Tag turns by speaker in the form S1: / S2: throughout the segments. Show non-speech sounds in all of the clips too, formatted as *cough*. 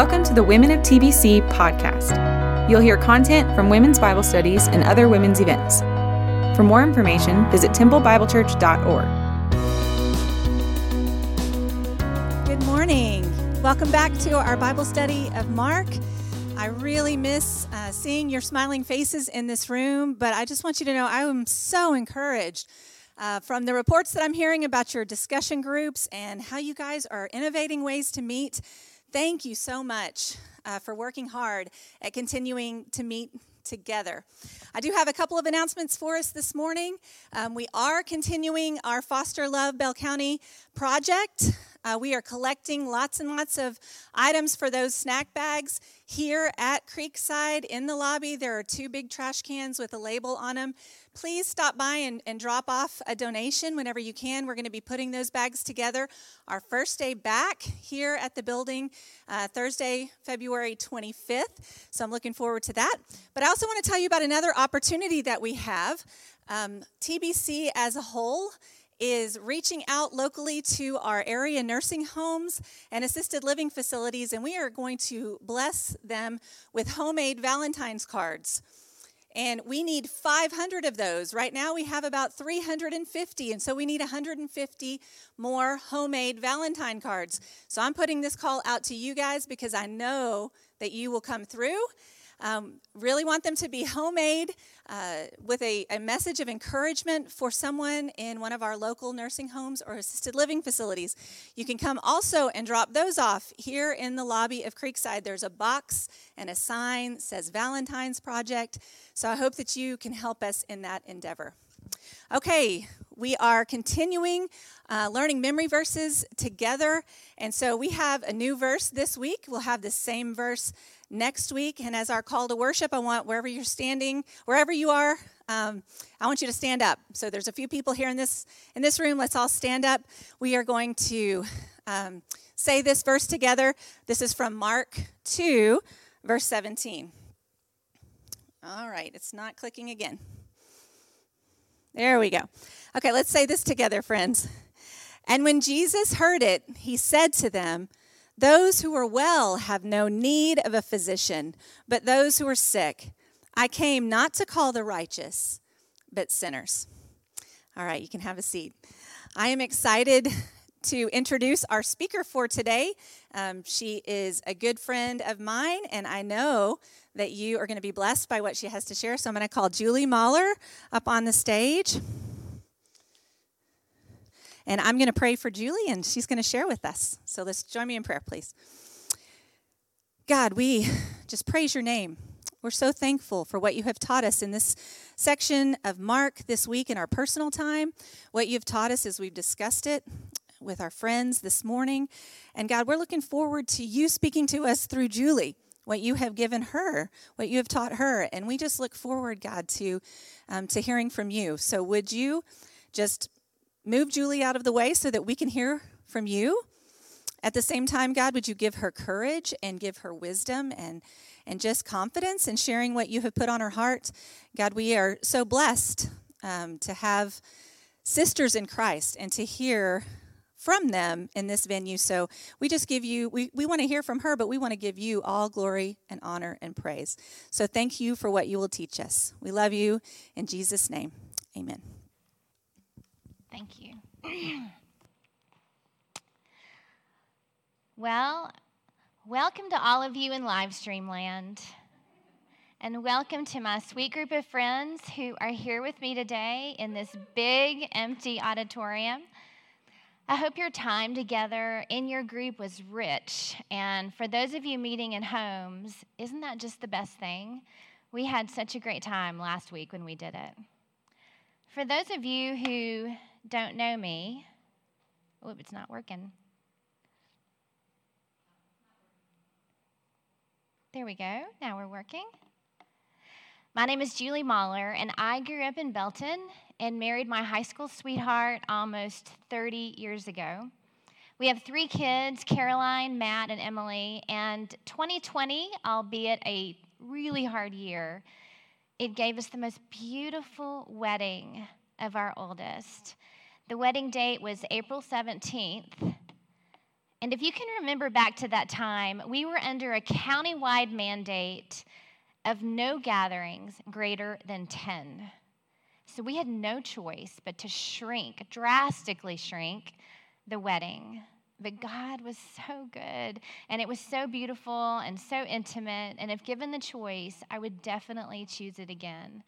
S1: Welcome to the Women of TBC podcast. You'll hear content from women's Bible studies and other women's events. For more information, visit templebiblechurch.org.
S2: Good morning. Welcome back to our Bible study of Mark. I really miss uh, seeing your smiling faces in this room, but I just want you to know I am so encouraged uh, from the reports that I'm hearing about your discussion groups and how you guys are innovating ways to meet. Thank you so much uh, for working hard at continuing to meet together. I do have a couple of announcements for us this morning. Um, we are continuing our Foster Love Bell County project. Uh, we are collecting lots and lots of items for those snack bags here at Creekside in the lobby. There are two big trash cans with a label on them. Please stop by and, and drop off a donation whenever you can. We're going to be putting those bags together our first day back here at the building, uh, Thursday, February 25th. So I'm looking forward to that. But I also want to tell you about another opportunity that we have. Um, TBC as a whole is reaching out locally to our area nursing homes and assisted living facilities, and we are going to bless them with homemade Valentine's cards. And we need 500 of those. Right now we have about 350, and so we need 150 more homemade Valentine cards. So I'm putting this call out to you guys because I know that you will come through. Um, really want them to be *laughs* homemade uh, with a, a message of encouragement for someone in one of our local nursing homes or assisted living facilities. You can come also and drop those off here in the lobby of Creekside. There's a box and a sign that says Valentine's Project. So I hope that you can help us in that endeavor. Okay, we are continuing uh, learning memory verses together. And so we have a new verse this week. We'll have the same verse next week. And as our call to worship, I want wherever you're standing, wherever you are, um, I want you to stand up. So there's a few people here in this in this room. Let's all stand up. We are going to um, say this verse together. This is from Mark 2, verse 17. All right, it's not clicking again. There we go. Okay, let's say this together, friends. And when Jesus heard it, he said to them, those who are well have no need of a physician, but those who are sick. I came not to call the righteous, but sinners. All right, you can have a seat. I am excited *laughs* to introduce our speaker for today. Um, she is a good friend of mine, and I know that you are going to be blessed by what she has to share. So I'm going to call Julie Mahler up on the stage. And I'm going to pray for Julie, and she's going to share with us. So let's join me in prayer, please. God, we just praise your name. We're so thankful for what you have taught us in this section of Mark this week in our personal time. What you've taught us as we've discussed it with our friends this morning. And God, we're looking forward to you speaking to us through Julie, what you have given her, what you have taught her. And we just look forward, God, to, um, to hearing from you. So would you just move Julie out of the way so that we can hear from you. At the same time, God, would you give her courage and give her wisdom and, and just confidence in sharing what you have put on her heart? God, we are so blessed um, to have sisters in Christ and to hear from them in this venue. So we just give you, we, we want to hear from her, but we want to give you all glory and honor and praise. So thank you for what you will teach us. We love you. In Jesus' name, amen.
S3: Thank you. well, welcome to all of you in Livestream land. And welcome to my sweet group of friends who are here with me today in this big empty auditorium. I hope your time together in your group was rich. And for those of you meeting in homes, isn't that just the best thing? We had such a great time last week when we did it. For those of you who don't know me, oh, it's not working. There we go. Now we're working. My name is Julie Mahler, and I grew up in Belton and married my high school sweetheart almost 30 years ago. We have three kids Caroline, Matt, and Emily. And 2020, albeit a really hard year, it gave us the most beautiful wedding of our oldest. The wedding date was April 17th, And if you can remember back to that time, we were under a county-wide mandate of no gatherings greater than 10. So we had no choice but to shrink, drastically shrink the wedding. But God was so good, and it was so beautiful and so intimate. And if given the choice, I would definitely choose it again.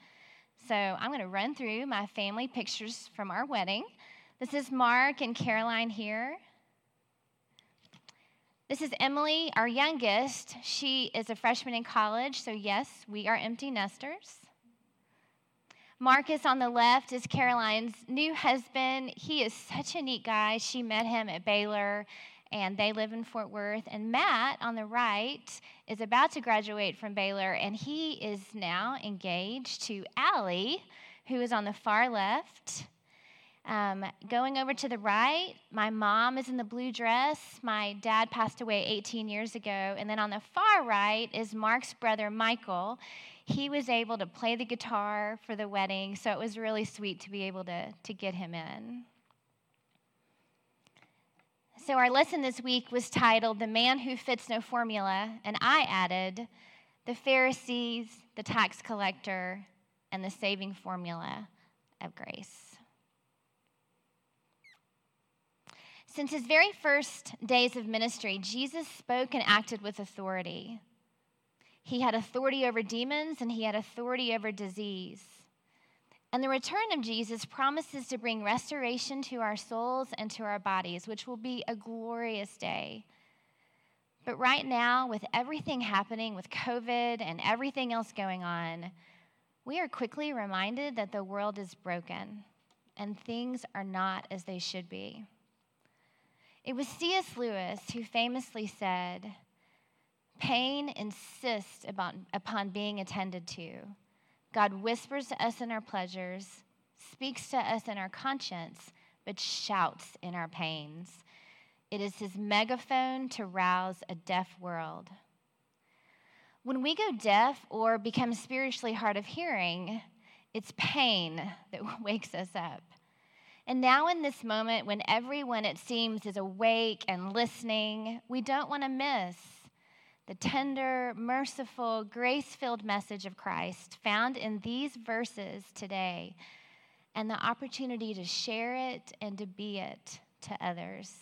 S3: So I'm going to run through my family pictures from our wedding. This is Mark and Caroline here. This is Emily, our youngest. She is a freshman in college, so yes, we are empty nesters. Marcus on the left is Caroline's new husband. He is such a neat guy. She met him at Baylor, and they live in Fort Worth. And Matt on the right is about to graduate from Baylor, and he is now engaged to Allie, who is on the far left. Um, going over to the right, my mom is in the blue dress. My dad passed away 18 years ago. And then on the far right is Mark's brother, Michael. He was able to play the guitar for the wedding, so it was really sweet to be able to, to get him in. So, our lesson this week was titled The Man Who Fits No Formula, and I added the Pharisees, the tax collector, and the saving formula of grace. Since his very first days of ministry, Jesus spoke and acted with authority. He had authority over demons and he had authority over disease. And the return of Jesus promises to bring restoration to our souls and to our bodies, which will be a glorious day. But right now, with everything happening with COVID and everything else going on, we are quickly reminded that the world is broken and things are not as they should be. It was C.S. Lewis who famously said, Pain insists about, upon being attended to. God whispers to us in our pleasures, speaks to us in our conscience, but shouts in our pains. It is his megaphone to rouse a deaf world. When we go deaf or become spiritually hard of hearing, it's pain that *laughs* wakes us up. And now, in this moment when everyone, it seems, is awake and listening, we don't want to miss the tender, merciful, grace filled message of Christ found in these verses today and the opportunity to share it and to be it to others.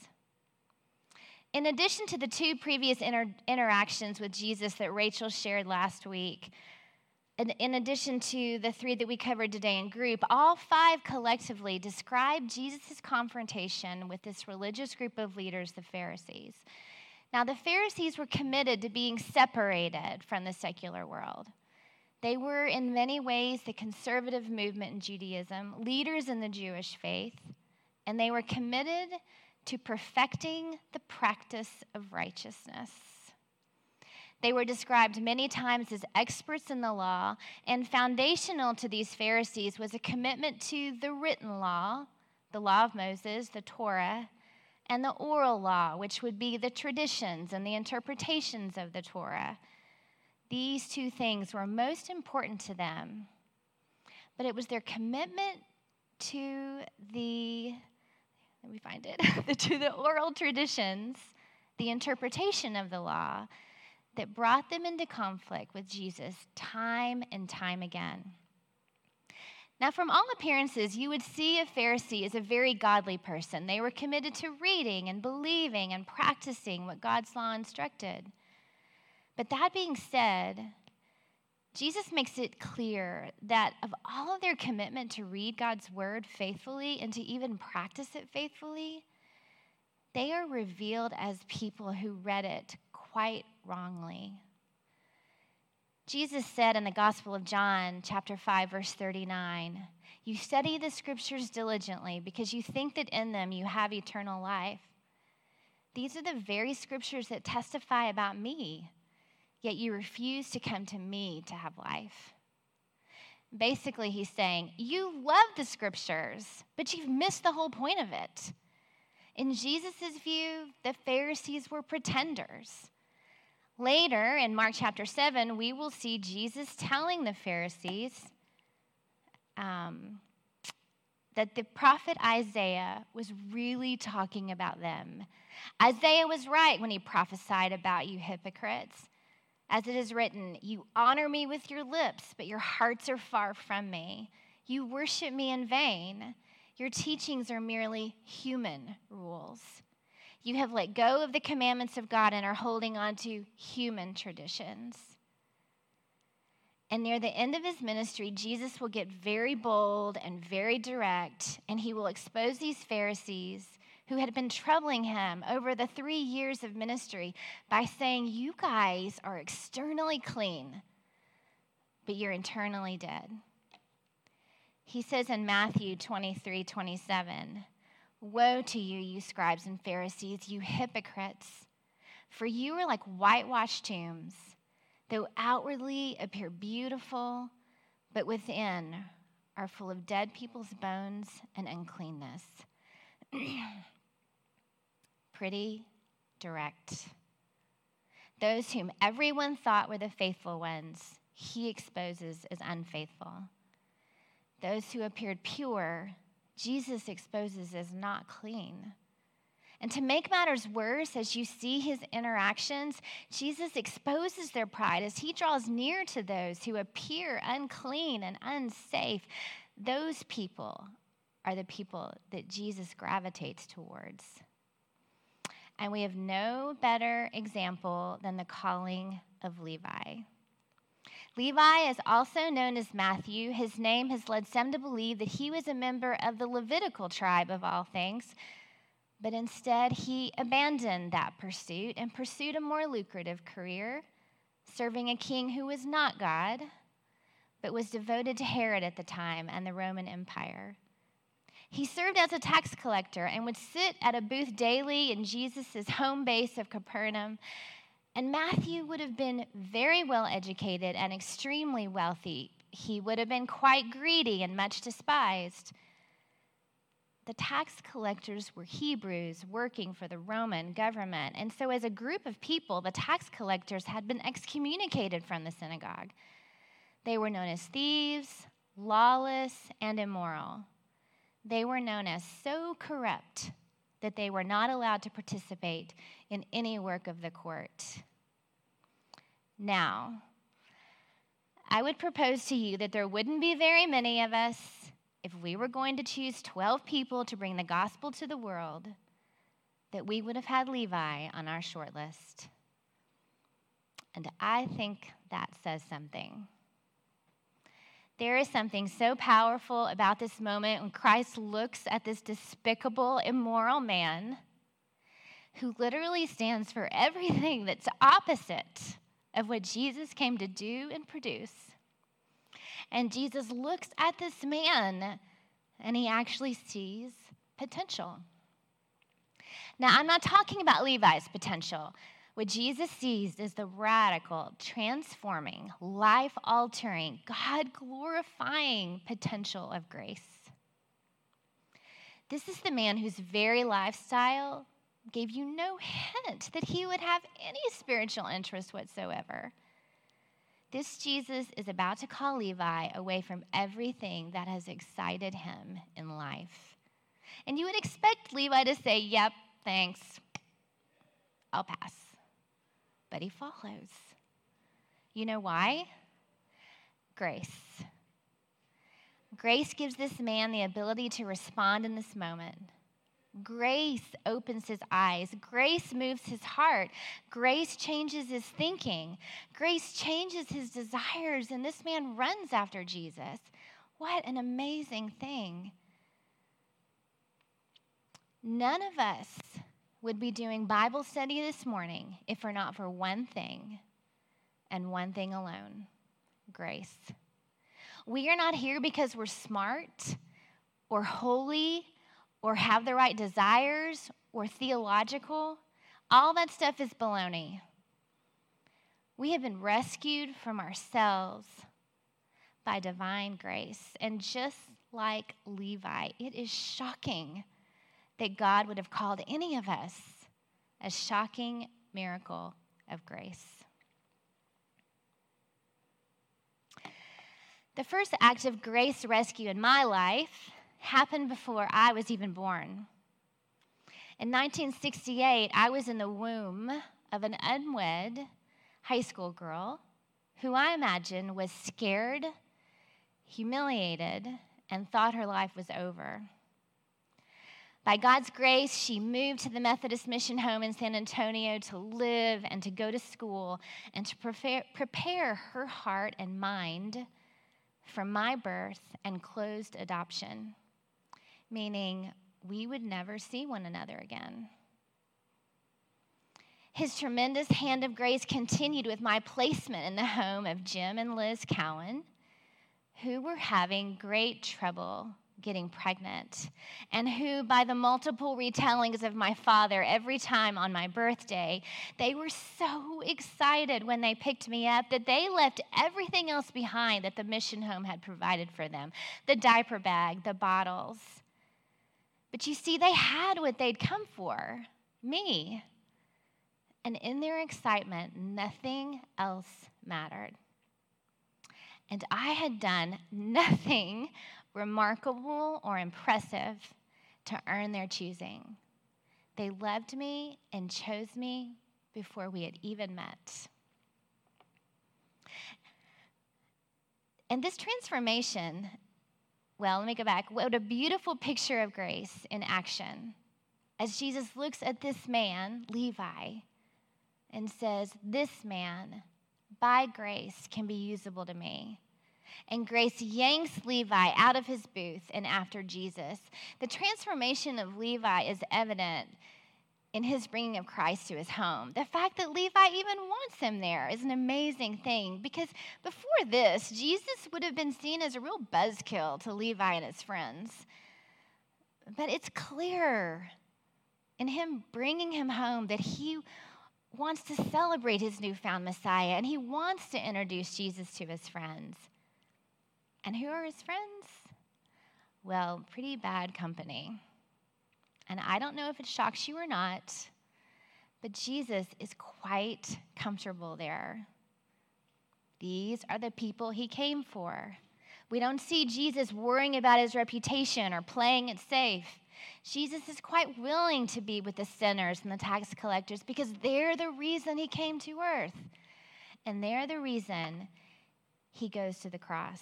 S3: In addition to the two previous inter- interactions with Jesus that Rachel shared last week, and in addition to the three that we covered today in group, all five collectively describe Jesus' confrontation with this religious group of leaders, the Pharisees. Now, the Pharisees were committed to being separated from the secular world. They were, in many ways, the conservative movement in Judaism, leaders in the Jewish faith, and they were committed to perfecting the practice of righteousness. They were described many times as experts in the law, and foundational to these Pharisees was a commitment to the written law, the law of Moses, the Torah, and the oral law, which would be the traditions and the interpretations of the Torah. These two things were most important to them, but it was their commitment to the, let me find it, *laughs* to the oral traditions, the interpretation of the law that brought them into conflict with Jesus time and time again. Now, from all appearances, you would see a Pharisee as a very godly person. They were committed to reading and believing and practicing what God's law instructed. But that being said, Jesus makes it clear that of all of their commitment to read God's word faithfully and to even practice it faithfully, they are revealed as people who read it quite wrongly. Jesus said in the Gospel of John, chapter 5, verse 39, You study the scriptures diligently because you think that in them you have eternal life. These are the very scriptures that testify about me, yet you refuse to come to me to have life. Basically, he's saying, You love the scriptures, but you've missed the whole point of it. In Jesus' view, the Pharisees were pretenders. Later in Mark chapter 7, we will see Jesus telling the Pharisees, um, that the prophet Isaiah was really talking about them. Isaiah was right when he prophesied about you hypocrites. As it is written, You honor me with your lips, but your hearts are far from me. You worship me in vain. Your teachings are merely human rules. You have let go of the commandments of God and are holding on to human traditions. And near the end of his ministry, Jesus will get very bold and very direct, and he will expose these Pharisees who had been troubling him over the three years of ministry by saying, You guys are externally clean, but you're internally dead. He says in Matthew 23 27, Woe to you, you scribes and Pharisees, you hypocrites, for you are like whitewashed tombs though outwardly appear beautiful, but within are full of dead people's bones and uncleanness. *clears throat* Pretty direct. Those whom everyone thought were the faithful ones, he exposes as unfaithful. Those who appeared pure, Jesus exposes as not clean. And to make matters worse, as you see his interactions, Jesus exposes their pride as he draws near to those who appear unclean and unsafe. Those people are the people that Jesus gravitates towards. And we have no better example than the calling of Levi. Levi is also known as Matthew. His name has led some to believe that he was a member of the Levitical tribe of all things but instead, he abandoned that pursuit and pursued a more lucrative career, serving a king who was not God, but was devoted to Herod at the time and the Roman Empire. He served as a tax collector and would sit at a booth daily in Jesus' home base of Capernaum. And Matthew would have been very well educated and extremely wealthy. He would have been quite greedy and much despised the tax collectors were Hebrews working for the Roman government. And so, as a group of people, the tax collectors had been excommunicated from the synagogue. They were known as thieves, lawless, and immoral. They were known as so corrupt that they were not allowed to participate in any work of the court. Now, I would propose to you that there wouldn't be very many of us if we were going to choose 12 people to bring the gospel to the world, that we would have had Levi on our short list. And I think that says something. There is something so powerful about this moment when Christ looks at this despicable, immoral man who literally stands for everything that's opposite of what Jesus came to do and produce. And Jesus looks at this man and he actually sees potential. Now, I'm not talking about Levi's potential. What Jesus sees is the radical, transforming, life altering, God glorifying potential of grace. This is the man whose very lifestyle gave you no hint that he would have any spiritual interest whatsoever. This Jesus is about to call Levi away from everything that has excited him in life. And you would expect Levi to say, Yep, thanks, I'll pass. But he follows. You know why? Grace. Grace gives this man the ability to respond in this moment. Grace opens his eyes. Grace moves his heart. Grace changes his thinking. Grace changes his desires, and this man runs after Jesus. What an amazing thing. None of us would be doing Bible study this morning if we're not for one thing and one thing alone grace. We are not here because we're smart or holy or have the right desires or theological, all that stuff is baloney. We have been rescued from ourselves by divine grace. And just like Levi, it is shocking that God would have called any of us a shocking miracle of grace. The first act of grace rescue in my life happened before I was even born. In 1968, I was in the womb of an unwed high school girl who I imagine was scared, humiliated, and thought her life was over. By God's grace, she moved to the Methodist Mission Home in San Antonio to live and to go to school and to prepare, prepare her heart and mind for my birth and closed adoption, meaning we would never see one another again. His tremendous hand of grace continued with my placement in the home of Jim and Liz Cowan, who were having great trouble getting pregnant, and who, by the multiple retellings of my father every time on my birthday, they were so excited when they picked me up that they left everything else behind that the mission home had provided for them the diaper bag, the bottles. But you see, they had what they'd come for me. And in their excitement, nothing else mattered. And I had done *laughs* nothing remarkable or impressive to earn their choosing. They loved me and chose me before we had even met. And this transformation, well, let me go back. What a beautiful picture of grace in action. As Jesus looks at this man, Levi, and says, This man, by grace, can be usable to me and grace yanks Levi out of his booth and after Jesus. The transformation of Levi is evident in his bringing of Christ to his home. The fact that Levi even wants him there is an amazing thing because before this, Jesus would have been seen as a real buzzkill to Levi and his friends. But it's clear in him bringing him home that he wants to celebrate his newfound Messiah and he wants to introduce Jesus to his friends. And who are his friends? Well, pretty bad company. And I don't know if it shocks you or not, but Jesus is quite comfortable there. These are the people he came for. We don't see Jesus worrying about his reputation or playing it safe. Jesus is quite willing to be with the sinners and the tax collectors because they're the reason he came to earth. And they're the reason he goes to the cross.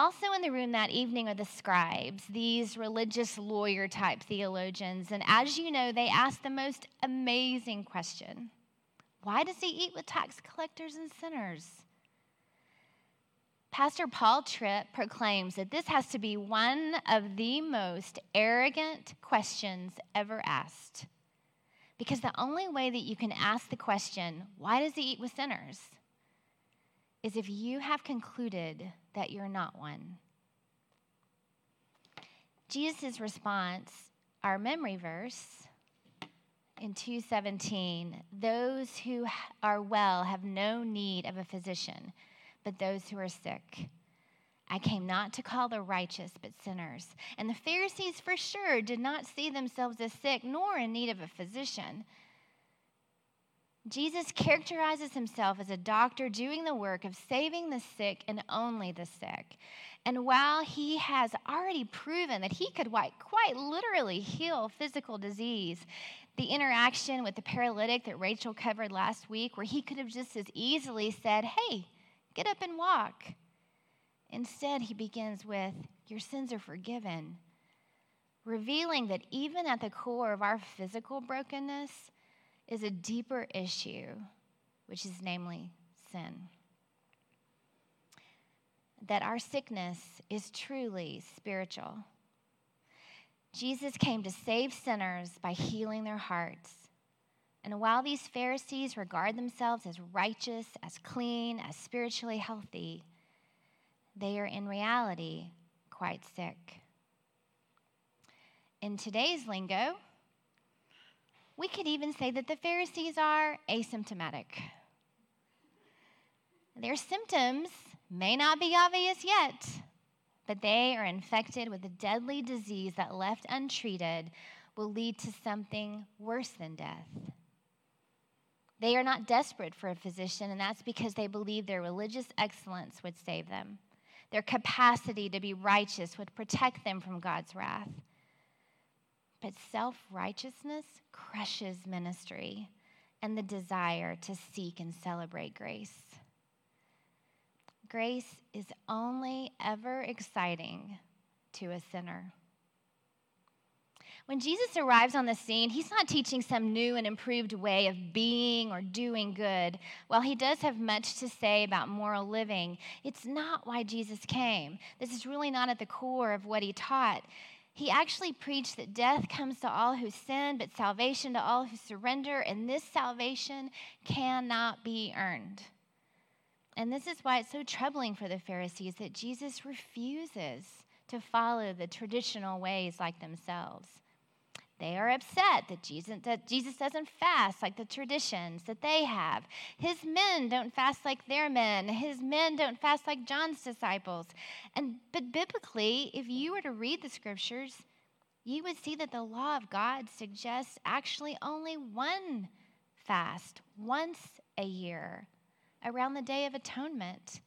S3: Also in the room that evening are the scribes, these religious lawyer type theologians. And as you know, they ask the most amazing question Why does he eat with tax collectors and sinners? Pastor Paul Tripp proclaims that this has to be one of the most arrogant questions ever asked. Because the only way that you can ask the question, why does he eat with sinners? Is if you have concluded that you're not one. Jesus' response, our memory verse in 217, those who are well have no need of a physician, but those who are sick. I came not to call the righteous, but sinners. And the Pharisees, for sure, did not see themselves as sick nor in need of a physician. Jesus characterizes himself as a doctor doing the work of saving the sick and only the sick. And while he has already proven that he could quite literally heal physical disease, the interaction with the paralytic that Rachel covered last week, where he could have just as easily said, Hey, get up and walk. Instead, he begins with, Your sins are forgiven, revealing that even at the core of our physical brokenness, is a deeper issue, which is namely sin. That our sickness is truly spiritual. Jesus came to save sinners by healing their hearts. And while these Pharisees regard themselves as righteous, as clean, as spiritually healthy, they are in reality quite sick. In today's lingo, we could even say that the Pharisees are asymptomatic. Their symptoms may not be obvious yet, but they are infected with a deadly disease that, left untreated, will lead to something worse than death. They are not desperate for a physician, and that's because they believe their religious excellence would save them. Their capacity to be righteous would protect them from God's wrath. But self righteousness crushes ministry and the desire to seek and celebrate grace. Grace is only ever exciting to a sinner. When Jesus arrives on the scene, he's not teaching some new and improved way of being or doing good. While he does have much to say about moral living, it's not why Jesus came. This is really not at the core of what he taught. He actually preached that death comes to all who sin, but salvation to all who surrender, and this salvation cannot be earned. And this is why it's so troubling for the Pharisees that Jesus refuses to follow the traditional ways like themselves. They are upset that Jesus, that Jesus doesn't fast like the traditions that they have. His men don't fast like their men. His men don't fast like John's disciples. And but biblically, if you were to read the scriptures, you would see that the law of God suggests actually only one fast once a year around the Day of Atonement.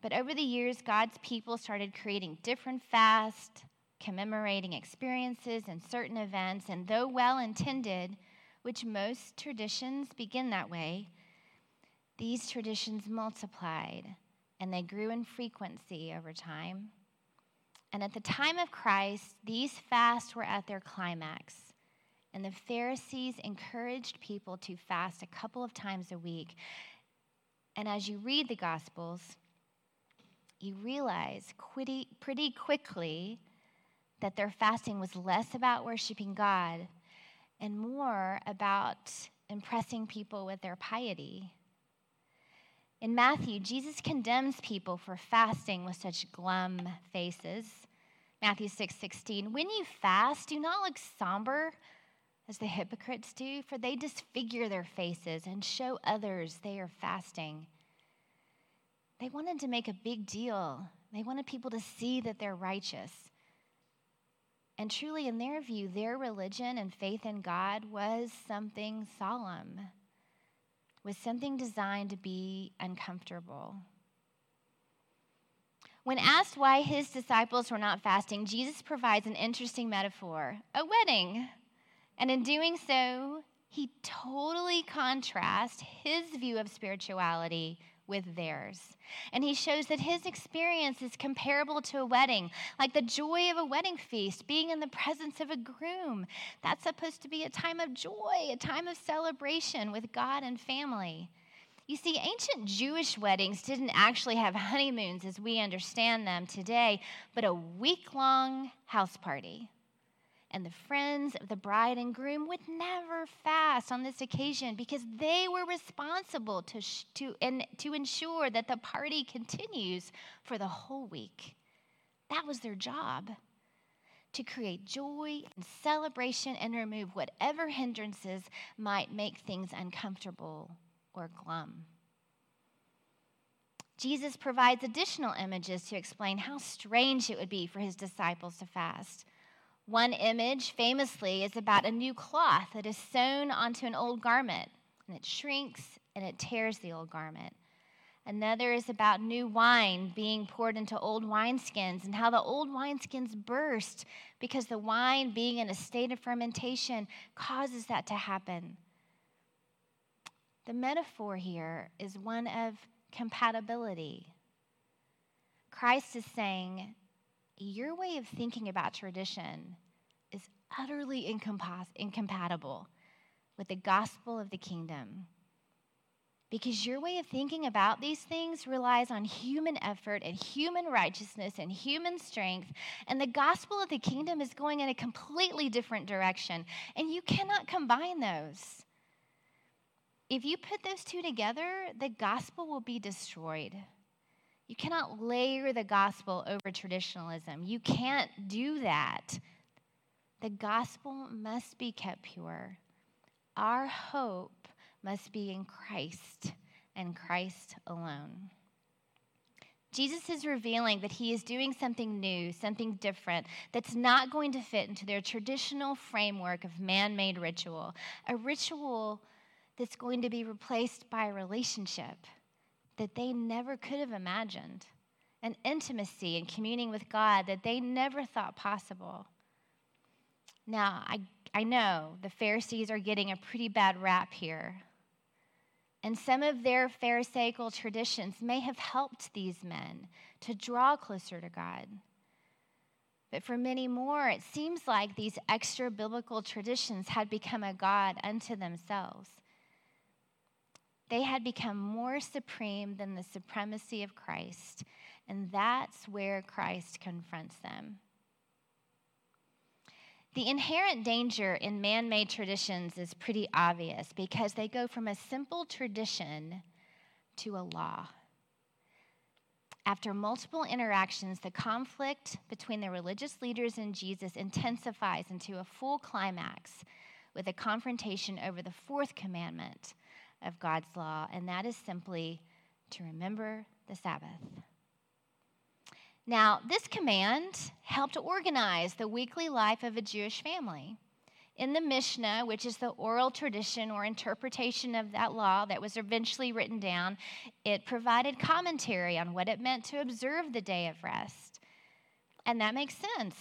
S3: But over the years, God's people started creating different fasts commemorating experiences and certain events, and though well intended, which most traditions begin that way, these traditions multiplied and they grew in frequency over time. And at the time of Christ, these fasts were at their climax. And the Pharisees encouraged people to fast a couple of times a week. And as you read the Gospels, you realize pretty, pretty quickly that their fasting was less about worshiping God and more about impressing people with their piety. In Matthew, Jesus condemns people for fasting with such glum faces. Matthew 6 16, when you fast, do not look somber as the hypocrites do, for they disfigure their faces and show others they are fasting. They wanted to make a big deal. They wanted people to see that they're righteous. And truly, in their view, their religion and faith in God was something solemn, was something designed to be uncomfortable. When asked why his disciples were not fasting, Jesus provides an interesting metaphor a wedding. And in doing so, he totally contrasts his view of spirituality with theirs. And he shows that his experience is comparable to a wedding, like the joy of a wedding feast, being in the presence of a groom. That's supposed to be a time of joy, a time of celebration with God and family. You see, ancient Jewish weddings didn't actually have honeymoons as we understand them today, but a week long house party and the friends of the bride and groom would never fast on this occasion because they were responsible to, to, and, to ensure that the party continues for the whole week. That was their job to create joy and celebration and remove whatever hindrances might make things uncomfortable or glum. Jesus provides additional images to explain how strange it would be for his disciples to fast. One image, famously, is about a new cloth that is sewn onto an old garment, and it shrinks and it tears the old garment. Another is about new wine being poured into old wineskins and how the old wineskins burst because the wine, being in a state of fermentation, causes that to happen. The metaphor here is one of compatibility. Christ is saying, your way of thinking about tradition is utterly incompatible with the gospel of the kingdom. Because your way of thinking about these things relies on human effort and human righteousness and human strength. And the gospel of the kingdom is going in a completely different direction. And you cannot combine those. If you put those two together, the gospel will be destroyed. You cannot layer the gospel over traditionalism. You can't do that. The gospel must be kept pure. Our hope must be in Christ and Christ alone. Jesus is revealing that he is doing something new, something different, that's not going to fit into their traditional framework of man made ritual, a ritual that's going to be replaced by a relationship that they never could have imagined. an intimacy and communing with God that they never thought possible. Now, I, I know the Pharisees are getting a pretty bad rap here. And some of their Pharisaical traditions may have helped these men to draw closer to God. But for many more, it seems like these extra biblical traditions had become a God unto themselves. They had become more supreme than the supremacy of Christ, and that's where Christ confronts them. The inherent danger in man made traditions is pretty obvious because they go from a simple tradition to a law. After multiple interactions, the conflict between the religious leaders and Jesus intensifies into a full climax with a confrontation over the fourth commandment of God's law, and that is simply to remember the Sabbath. Now, this command helped organize the weekly life of a Jewish family. In the Mishnah, which is the oral tradition or interpretation of that law that was eventually written down, it provided commentary on what it meant to observe the day of rest. And that makes sense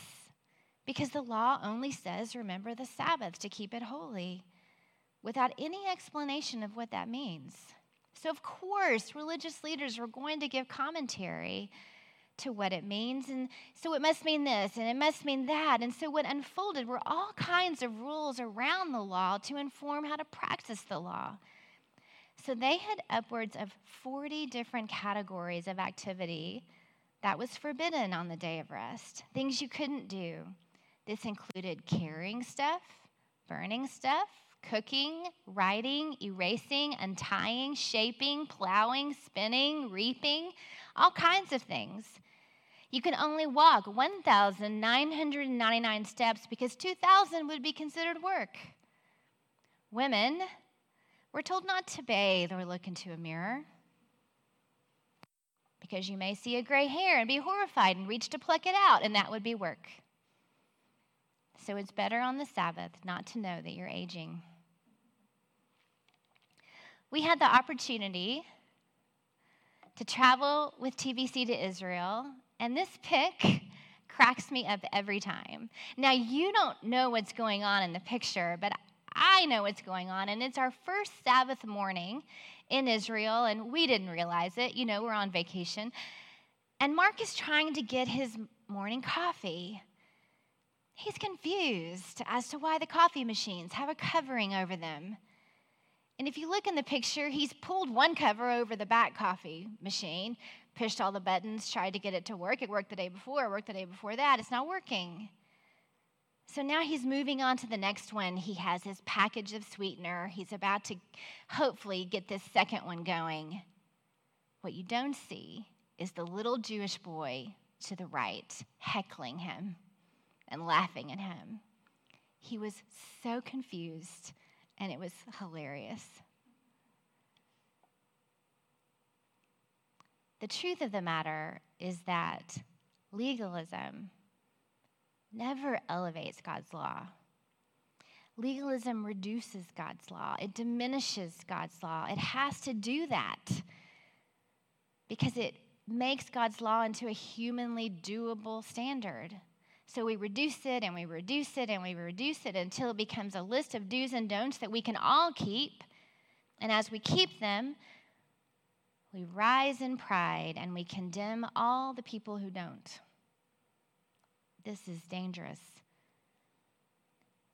S3: because the law only says remember the Sabbath to keep it holy without any explanation of what that means. So, of course, religious leaders were going to give commentary to what it means. And so it must mean this and it must mean that. And so what unfolded were all kinds of rules around the law to inform how to practice the law. So they had upwards of 40 different categories of activity that was forbidden on the day of rest, things you couldn't do. This included carrying stuff, burning stuff, cooking, writing, erasing, untying, shaping, plowing, spinning, reaping, all kinds of things. You can only walk 1,999 steps because 2,000 would be considered work. Women were told not to bathe or look into a mirror because you may see a gray hair and be horrified and reach to pluck it out, and that would be work. So it's better on the Sabbath not to know that you're aging. We had the opportunity to travel with TBC to Israel and this pic cracks me up every time. Now, you don't know what's going on in the picture, but I know what's going on. And it's our first Sabbath morning in Israel, and we didn't realize it. You know, we're on vacation. And Mark is trying to get his morning coffee. He's confused as to why the coffee machines have a covering over them. And if you look in the picture, he's pulled one cover over the back coffee machine, pushed all the buttons, tried to get it to work. It worked the day before, it worked the day before that. It's not working. So now he's moving on to the next one. He has his package of sweetener. He's about to hopefully get this second one going. What you don't see is the little Jewish boy to the right heckling him and laughing at him. He was so confused, and it was hilarious. The truth of the matter is that legalism never elevates God's law. Legalism reduces God's law, it diminishes God's law. It has to do that because it makes God's law into a humanly doable standard. So we reduce it and we reduce it and we reduce it until it becomes a list of do's and don'ts that we can all keep. And as we keep them, we rise in pride and we condemn all the people who don't. This is dangerous.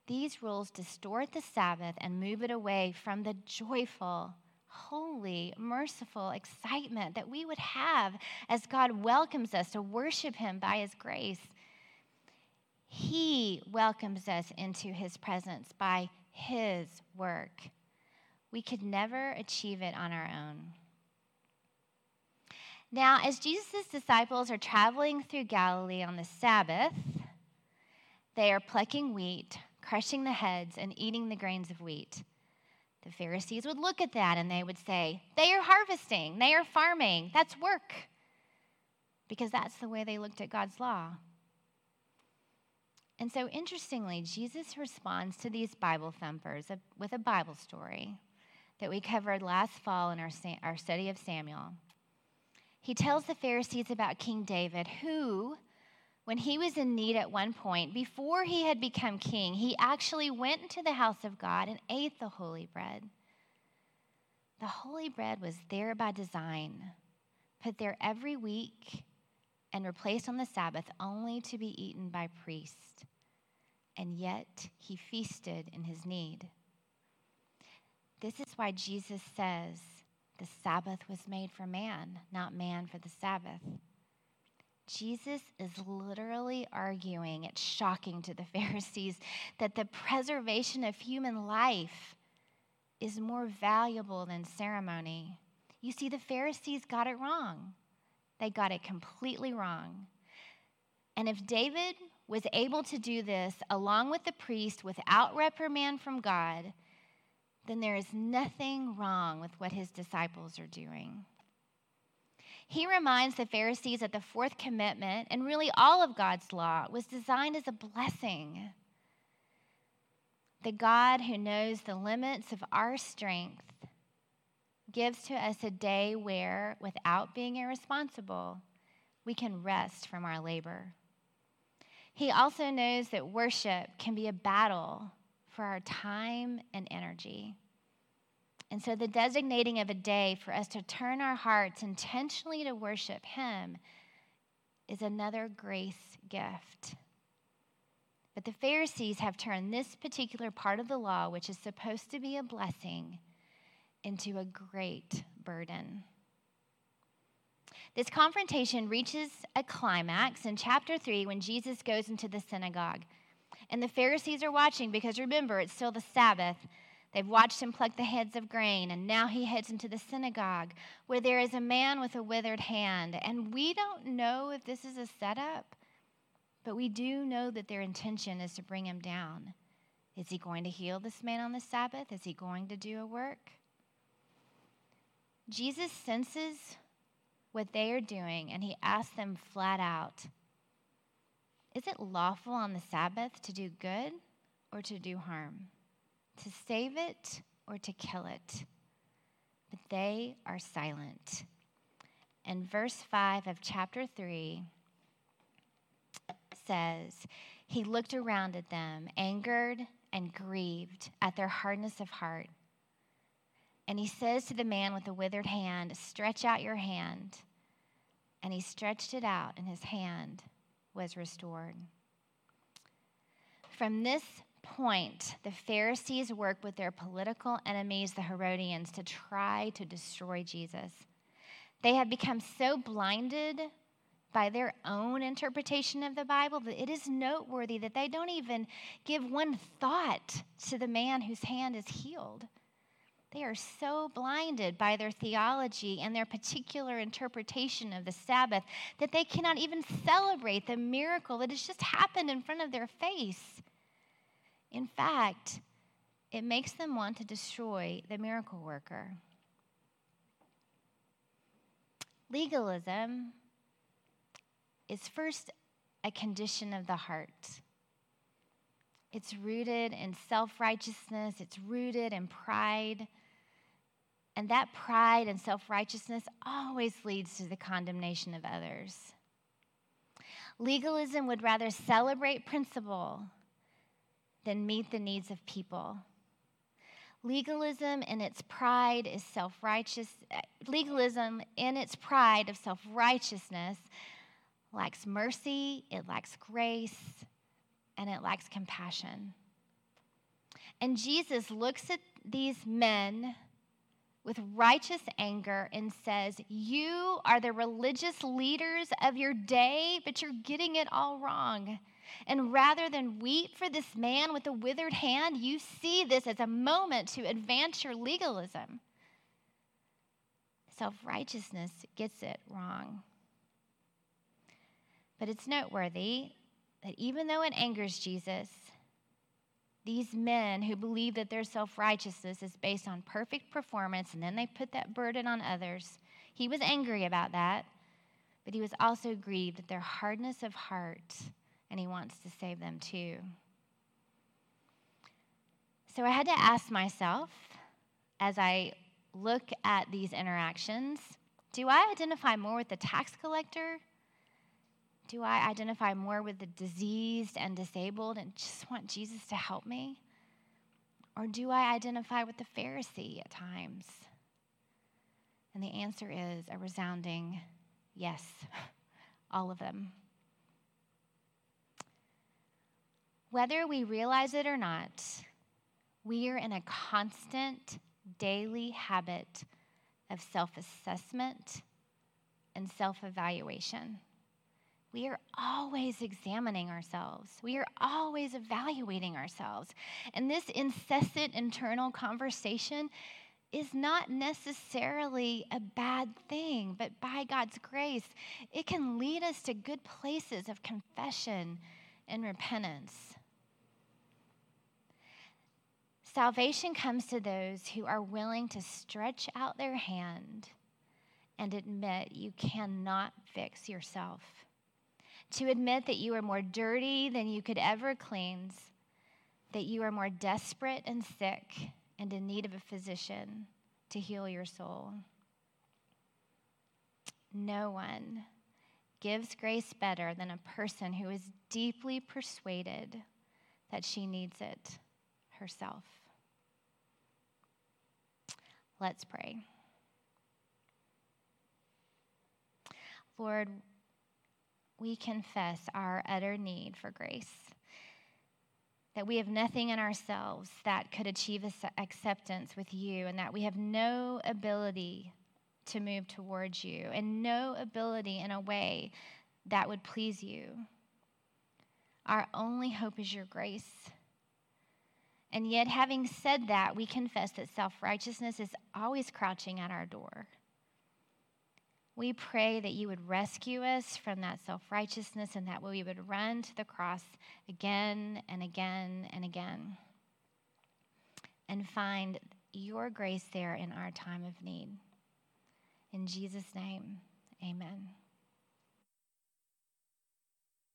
S3: These rules distort the Sabbath and move it away from the joyful, holy, merciful excitement that we would have as God welcomes us to worship Him by His grace. He welcomes us into His presence by His work. We could never achieve it on our own. Now, as Jesus' disciples are traveling through Galilee on the Sabbath, they are plucking wheat, crushing the heads, and eating the grains of wheat. The Pharisees would look at that and they would say, They are harvesting, they are farming, that's work. Because that's the way they looked at God's law. And so, interestingly, Jesus responds to these Bible thumpers with a Bible story that we covered last fall in our, our study of Samuel. he tells the Pharisees about King David, who, when he was in need at one point, before he had become king, he actually went into the house of God and ate the holy bread. The holy bread was there by design, put there every week and replaced on the Sabbath only to be eaten by priests. And yet he feasted in his need. This is why Jesus says the Sabbath was made for man, not man for the Sabbath. Jesus is literally arguing, it's shocking to the *laughs* Pharisees, that the preservation of human life is more valuable than ceremony. You see, the Pharisees got it wrong. They got it completely wrong. And if David was able to do this along with the priest without reprimand from God, then there is nothing wrong with what his disciples are doing. He reminds the Pharisees that the fourth commitment, and really all of God's law, was designed as a blessing. The God who knows the limits of our strength gives to us a day where, without being irresponsible, we can rest from our labor. He also knows that worship can be a battle for our time and energy. And so, the designating of a day for us to turn our hearts intentionally to worship Him is another grace gift. But the Pharisees have turned this particular part of the law, which is supposed to be a blessing, into a great burden. This confrontation reaches a climax in chapter 3 when Jesus goes into the synagogue. And the Pharisees are watching because remember, it's still the Sabbath. They've watched him pluck the heads of grain, and now he heads into the synagogue where there is a man with a withered hand. And we don't know if this is a setup, but we do know that their intention is to bring him down. Is he going to heal this man on the Sabbath? Is he going to do a work? Jesus senses what they are doing, and he asks them flat out Is it lawful on the Sabbath to do good or to do harm? To save it or to kill it? But they are silent. And verse 5 of chapter 3 says, He looked around at them, angered and grieved at their hardness of heart. And he says to the man with the withered hand, Stretch out your hand. And he stretched it out, and his hand was restored. From this point, the Pharisees work with their political enemies, the Herodians, to try to destroy Jesus. They have become so blinded by their own interpretation of the Bible that it is noteworthy that they don't even give one thought to the man whose hand is healed. They are so blinded by their theology and their particular interpretation of the Sabbath that they cannot even celebrate the miracle that has just happened in front of their face. In fact, it makes them want to destroy the miracle worker. Legalism is first a condition of the heart. It's rooted in self righteousness, it's rooted in pride. And that pride and self righteousness always leads to the condemnation of others. Legalism would rather celebrate principle than meet the needs of people. Legalism in its pride is self righteous. Eh, legalism in its pride of self righteousness lacks mercy, it lacks grace, and it lacks compassion. And Jesus looks at these men with righteous anger and says, You are the religious leaders of your day, but you're getting it all wrong. And rather than weep for this man with a withered hand, you see this as a moment to advance your legalism. Self righteousness gets it wrong. But it's noteworthy that even though it angers Jesus, these men who believe that their self righteousness is based on perfect performance and then they put that burden on others, he was angry about that, but he was also grieved at their hardness of heart and he wants to save them too. So I had to ask myself as I look at these interactions Do I identify more with the tax collector? Do I identify more with the diseased and disabled and just want Jesus to help me? Or do I identify with the Pharisee at times? And the answer is a resounding yes, *laughs* all of them. Whether we realize it or not, we are in a constant daily habit of self assessment and self evaluation. We are always examining ourselves. We are always evaluating ourselves. And this incessant internal conversation is not necessarily a bad thing, but by God's grace, it can lead us to good places of confession and repentance. Salvation comes to those who are willing to stretch out their hand and admit you cannot fix yourself to admit that you are more dirty than you could ever cleanse, that you are more desperate and sick and in need of a physician to heal your soul. No one gives grace better than a person who is deeply persuaded that she needs it herself. Let's pray. Lord, we confess our utter need for grace. That we have nothing in ourselves that could achieve acceptance with you, and that we have no ability to move towards you, and no ability in a way that would please you. Our only hope is your grace. And yet, having said that, we confess that self righteousness is always crouching at our door. We pray that you would rescue us from that self righteousness and that we would run to the cross again and again and again and find your grace there in our time of need. In Jesus' name, amen.